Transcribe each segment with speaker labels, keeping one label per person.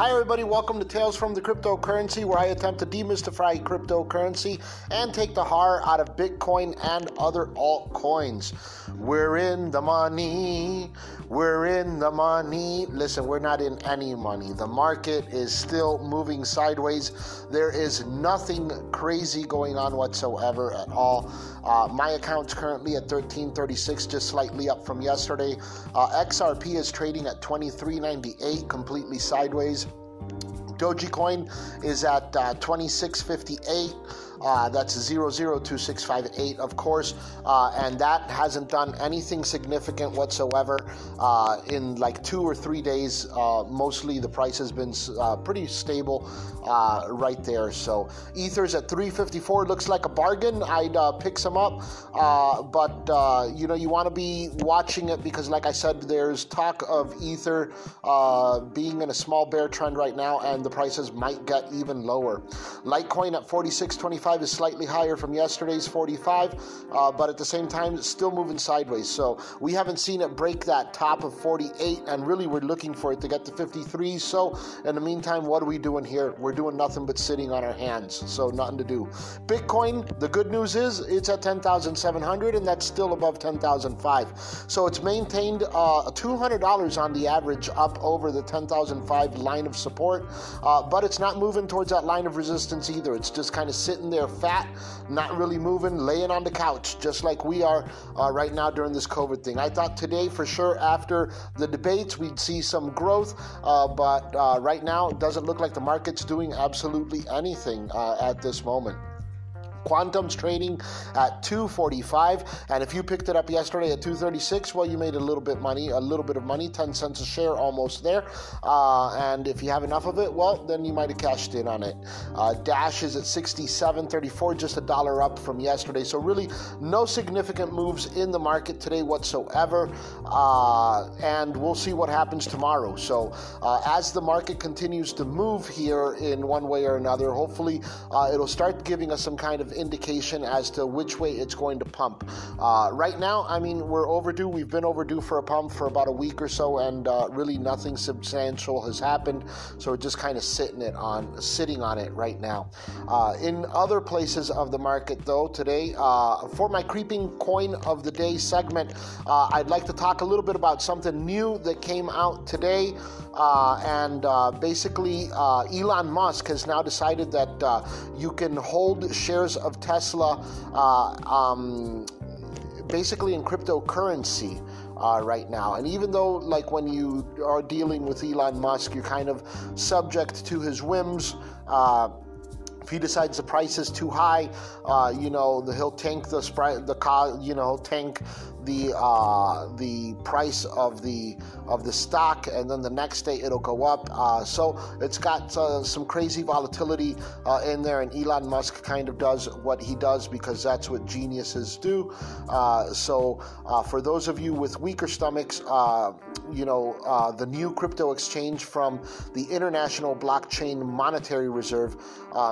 Speaker 1: Hi, everybody. Welcome to Tales from the Cryptocurrency, where I attempt to demystify cryptocurrency and take the horror out of Bitcoin and other altcoins. We're in the money. We're in the money. Listen, we're not in any money. The market is still moving sideways. There is nothing crazy going on whatsoever at all. Uh, my account's currently at 1336, just slightly up from yesterday. Uh, XRP is trading at 2398, completely sideways. Dogecoin is at uh, 2658. Uh, that's 002658, of course, uh, and that hasn't done anything significant whatsoever uh, in like two or three days. Uh, mostly the price has been uh, pretty stable uh, right there. So Ether's at 354 looks like a bargain. I'd pick some up, but you know you want to be watching it because, like I said, there's talk of Ether being in a small bear trend right now, and the prices might get even lower. Litecoin at 4625 is slightly higher from yesterday's 45, uh, but at the same time, it's still moving sideways. So we haven't seen it break that top of 48, and really we're looking for it to get to 53. So in the meantime, what are we doing here? We're doing nothing but sitting on our hands. So nothing to do. Bitcoin, the good news is it's at 10,700, and that's still above 10,005. So it's maintained uh, $200 on the average up over the 10,005 line of support, uh, but it's not moving towards that line of resistance either. It's just kind of sitting there fat, not really moving, laying on the couch, just like we are uh, right now during this COVID thing. I thought today, for sure, after the debates, we'd see some growth, uh, but uh, right now, it doesn't look like the market's doing absolutely anything uh, at this moment. Qtum's trading at 245, and if you picked it up yesterday at 236, well, you made a little bit money, a little bit of money, 10 cents a share, almost there. Uh, and if you have enough of it, well, then you might have cashed in on it. Uh, Dash is at 67.34, just a dollar up from yesterday. So really, no significant moves in the market today whatsoever, uh, and we'll see what happens tomorrow. So uh, as the market continues to move here in one way or another, hopefully uh, it'll start giving us some kind of indication as to which way it's going to pump. Uh, right now, I mean, we're overdue. We've been overdue for a pump for about a week or so, and uh, really nothing substantial has happened. So we're just kind of sitting it on, sitting on it right now. Uh, in other places of the market, though, today uh, for my creeping coin of the day segment, uh, I'd like to talk a little bit about something new that came out today, uh, and basically, Elon Musk has now decided that you can hold shares of Tesla uh, um, basically in cryptocurrency. Uh, right now. And even though, like, when you are dealing with Elon Musk, you're kind of subject to his whims. Uh, if he decides the price is too high, uh, you know, the, he'll tank the the car, you know, tank the uh, the price of the of the stock, and then the next day it'll go up. Uh, so it's got uh, some crazy volatility uh, in there, and Elon Musk kind of does what he does because that's what geniuses do. Uh, so uh, for those of you with weaker stomachs, you know the new crypto exchange from the International Blockchain Monetary Reserve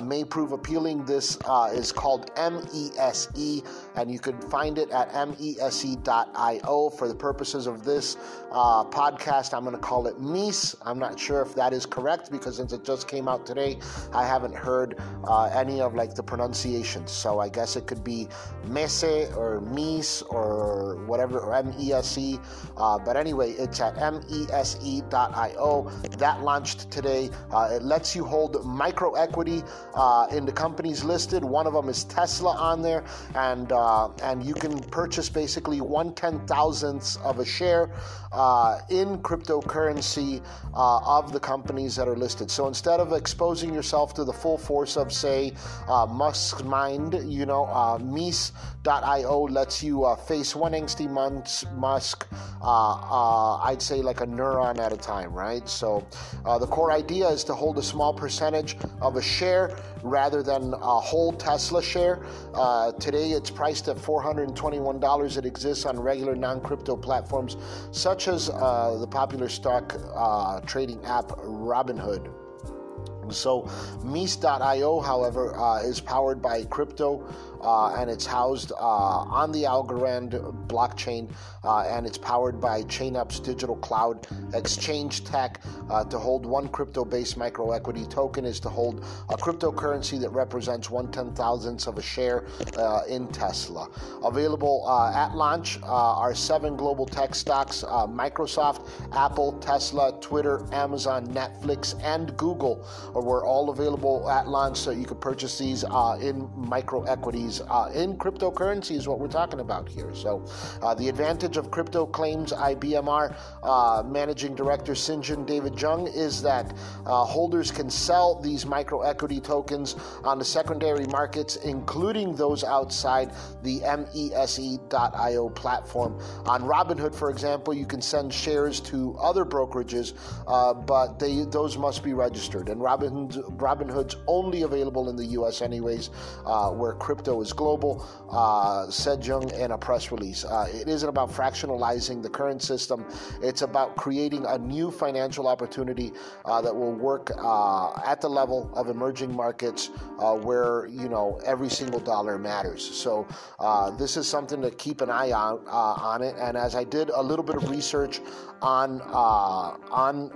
Speaker 1: may prove appealing. This is called MESE, and you can find it at MESE Io. For the purposes of this uh, podcast, I'm going to call it Mies. I'm not sure if that is correct because since it just came out today, I haven't heard uh, any of like the pronunciations. So I guess it could be Mese or Mies or whatever, or M-E-S-E. Uh, but anyway, it's at M-E-S-E.io. That launched today. Uh, it lets you hold micro equity uh, in the companies listed. One of them is Tesla on there, and uh, and you can purchase basically one ten thousandths of a share uh, in cryptocurrency uh, of the companies that are listed. So instead of exposing yourself to the full force of, say, uh, mind, you know, uh, Mies.io lets you uh, face one angsty month Musk, uh, uh, I'd say like a neuron at a time, right? So the core idea is to hold a small percentage of a share rather than a whole Tesla share. today it's priced at $421. It exists on regular non crypto platforms such as uh, the popular stock uh, trading app Robinhood. So, Mies.io, however, uh, is powered by crypto uh, and it's housed uh, on the Algorand blockchain, uh, and it's powered by ChainUp's digital cloud exchange tech. Uh, to hold one crypto-based microequity token is to hold a cryptocurrency that represents one ten thousandths of a share uh, in Tesla. Available at launch are seven global tech stocks: Microsoft, Apple, Tesla, Twitter, Amazon, Netflix, and Google were all available at launch, so you could purchase these in uh, in cryptocurrency is what we're talking about here. So, uh, the advantage of crypto claims IBMR uh, managing director Sinjin David Jung is that uh, holders can sell these micro equity tokens on the secondary markets, including those outside the MESE.io platform. On Robinhood, for example, you can send shares to other brokerages, uh, but they those must be registered. And Robinhood's, Robinhood's only available in the U.S. anyways, uh, where crypto global, uh, said Jung in a press release. Uh, it isn't about fractionalizing the current system, it's about creating a new financial opportunity uh, that will work uh, at the level of emerging markets uh, where, you know, every single dollar matters. So uh, this is something to keep an eye on, on it. And as I did a little bit of research on on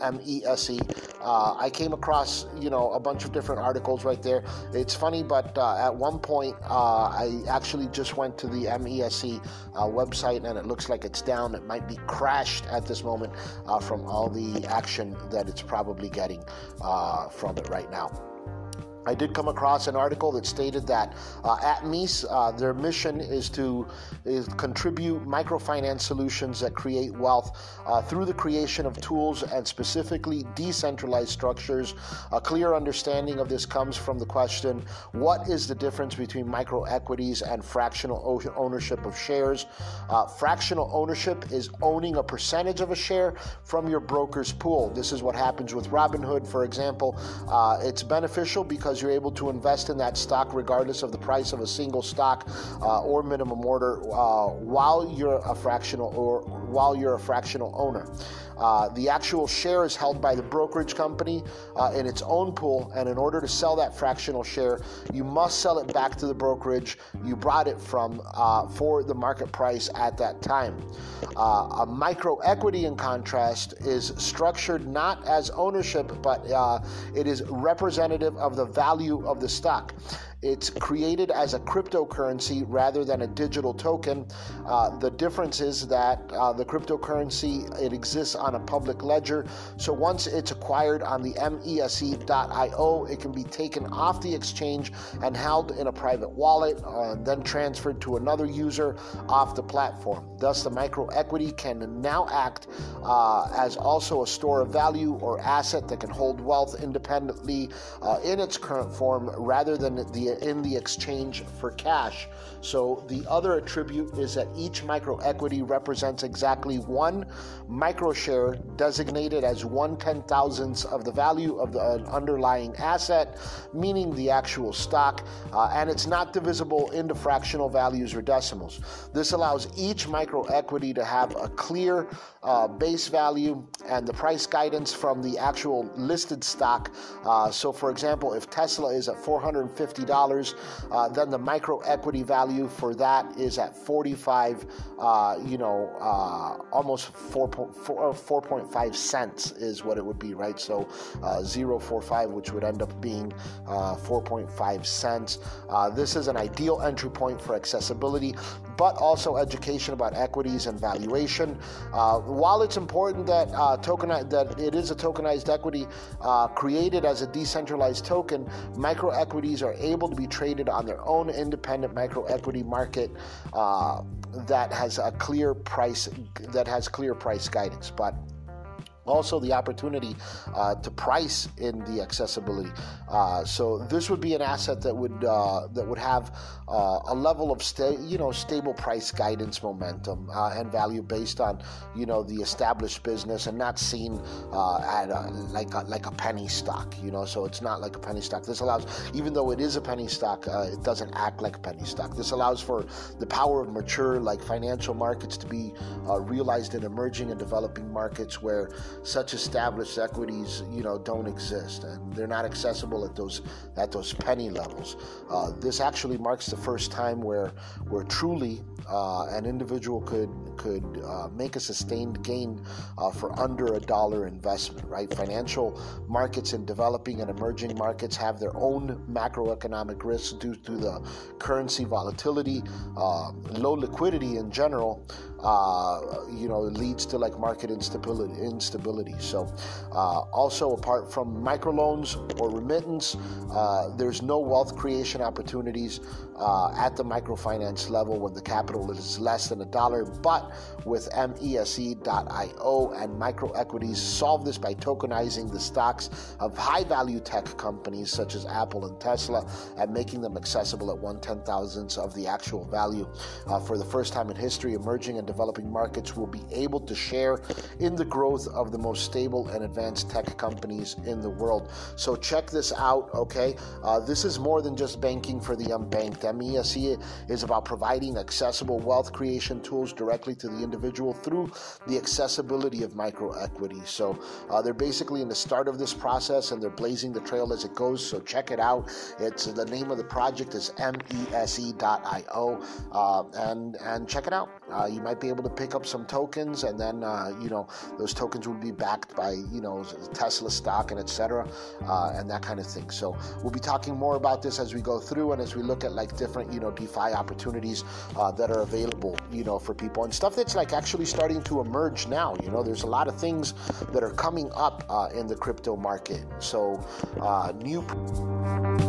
Speaker 1: MESE, I came across, you know, a bunch of different articles right there. It's funny, but at one point, uh, I actually just went to the MESE uh, website and it looks like it's down. It might be crashed at this moment uh, from all the action that it's probably getting uh, from it right now. I did come across an article that stated that uh, at MESE, uh, their mission is to is contribute microfinance solutions that create wealth uh, through the creation of tools and specifically decentralized structures. A clear understanding of this comes from the question what is the difference between microequities and fractional ownership of shares? Uh, fractional ownership is owning a percentage of a share from your broker's pool. This is what happens with Robinhood, for example. Uh, it's beneficial because because you're able to invest in that stock regardless of the price of a single stock uh, or minimum order uh, while you're a fractional or while you're a fractional owner. Uh, the actual share is held by the brokerage company uh, in its own pool, and in order to sell that fractional share, you must sell it back to the brokerage you brought it from uh, for the market price at that time. Uh, a micro equity, in contrast, is structured not as ownership, but uh, it is representative of the value of the stock. It's created as a cryptocurrency rather than a digital token. Uh, the difference is that uh, the cryptocurrency it exists on a public ledger. So once it's acquired on the MESE.io, it can be taken off the exchange and held in a private wallet, uh, then transferred to another user off the platform. Thus, the micro equity can now act uh, as also a store of value or asset that can hold wealth independently uh, in its current form rather than the in the exchange for cash. So the other attribute is that each micro equity represents exactly one micro share designated as one ten thousandths of the value of the underlying asset, meaning the actual stock, uh, and it's not divisible into fractional values or decimals. This allows each micro equity to have a clear uh, base value and the price guidance from the actual listed stock. Uh, so, for example, if Tesla is at $450, uh, then the micro equity value for that is at 45, uh, you know, uh, almost 4.5 cents is what it would be, right? So, 0.45, which would end up being 4.5 cents. this is an ideal entry point for accessibility, but also education about equities and valuation. Uh, while it's important that uh, that it is a tokenized equity uh, created as a decentralized token, micro equities are able to be traded on their own independent micro equity market uh, that has a clear price that has clear price guidance. But also the opportunity uh, to price in the accessibility. Uh, so this would be an asset that would uh, that would have uh, a level of sta- you know stable price guidance momentum uh, and value based on you know the established business and not seen uh, at a, like a, like a penny stock. You know, so it's not like a penny stock. This allows, even though it is a penny stock, it doesn't act like a penny stock. This allows for the power of mature like financial markets to be realized in emerging and developing markets where such established equities, you know, don't exist, and they're not accessible at those at those penny levels. Uh, this actually marks the first time where where truly uh, an individual could could uh, make a sustained gain uh, for under a dollar investment. Right, financial markets in developing and emerging markets have their own macroeconomic risks due to the currency volatility, uh, low liquidity in general, uh, you know, leads to like market instability. Instability. So, uh, also apart from microloans or remittance, uh, there's no wealth creation opportunities uh, at the microfinance level when the capital is less than a dollar. But with MESE.io and microequities, solve this by tokenizing the stocks of high-value tech companies such as Apple and Tesla and making them accessible at one ten thousandths of the actual value. Uh, for the first time in history, emerging and developing markets will be able to share in the growth of the most stable and advanced tech companies in the world. So check this out, okay? Uh, this is more than just banking for the unbanked. MESE is about providing accessible wealth creation tools directly to the individual through the accessibility of microequity. So uh, they're basically in the start of this process and they're blazing the trail as it goes. So check it out. It's the name of the project is mese.io, uh, and and check it out. Uh, you might be able to pick up some tokens, and then uh, you know those tokens would be backed by you know Tesla stock and etc. Uh, and that kind of thing. So we'll be talking more about this as we go through and as we look at like different you know DeFi opportunities uh, that are available you know for people and stuff that's like actually starting to emerge now. You know, there's a lot of things that are coming up in the crypto market. So new.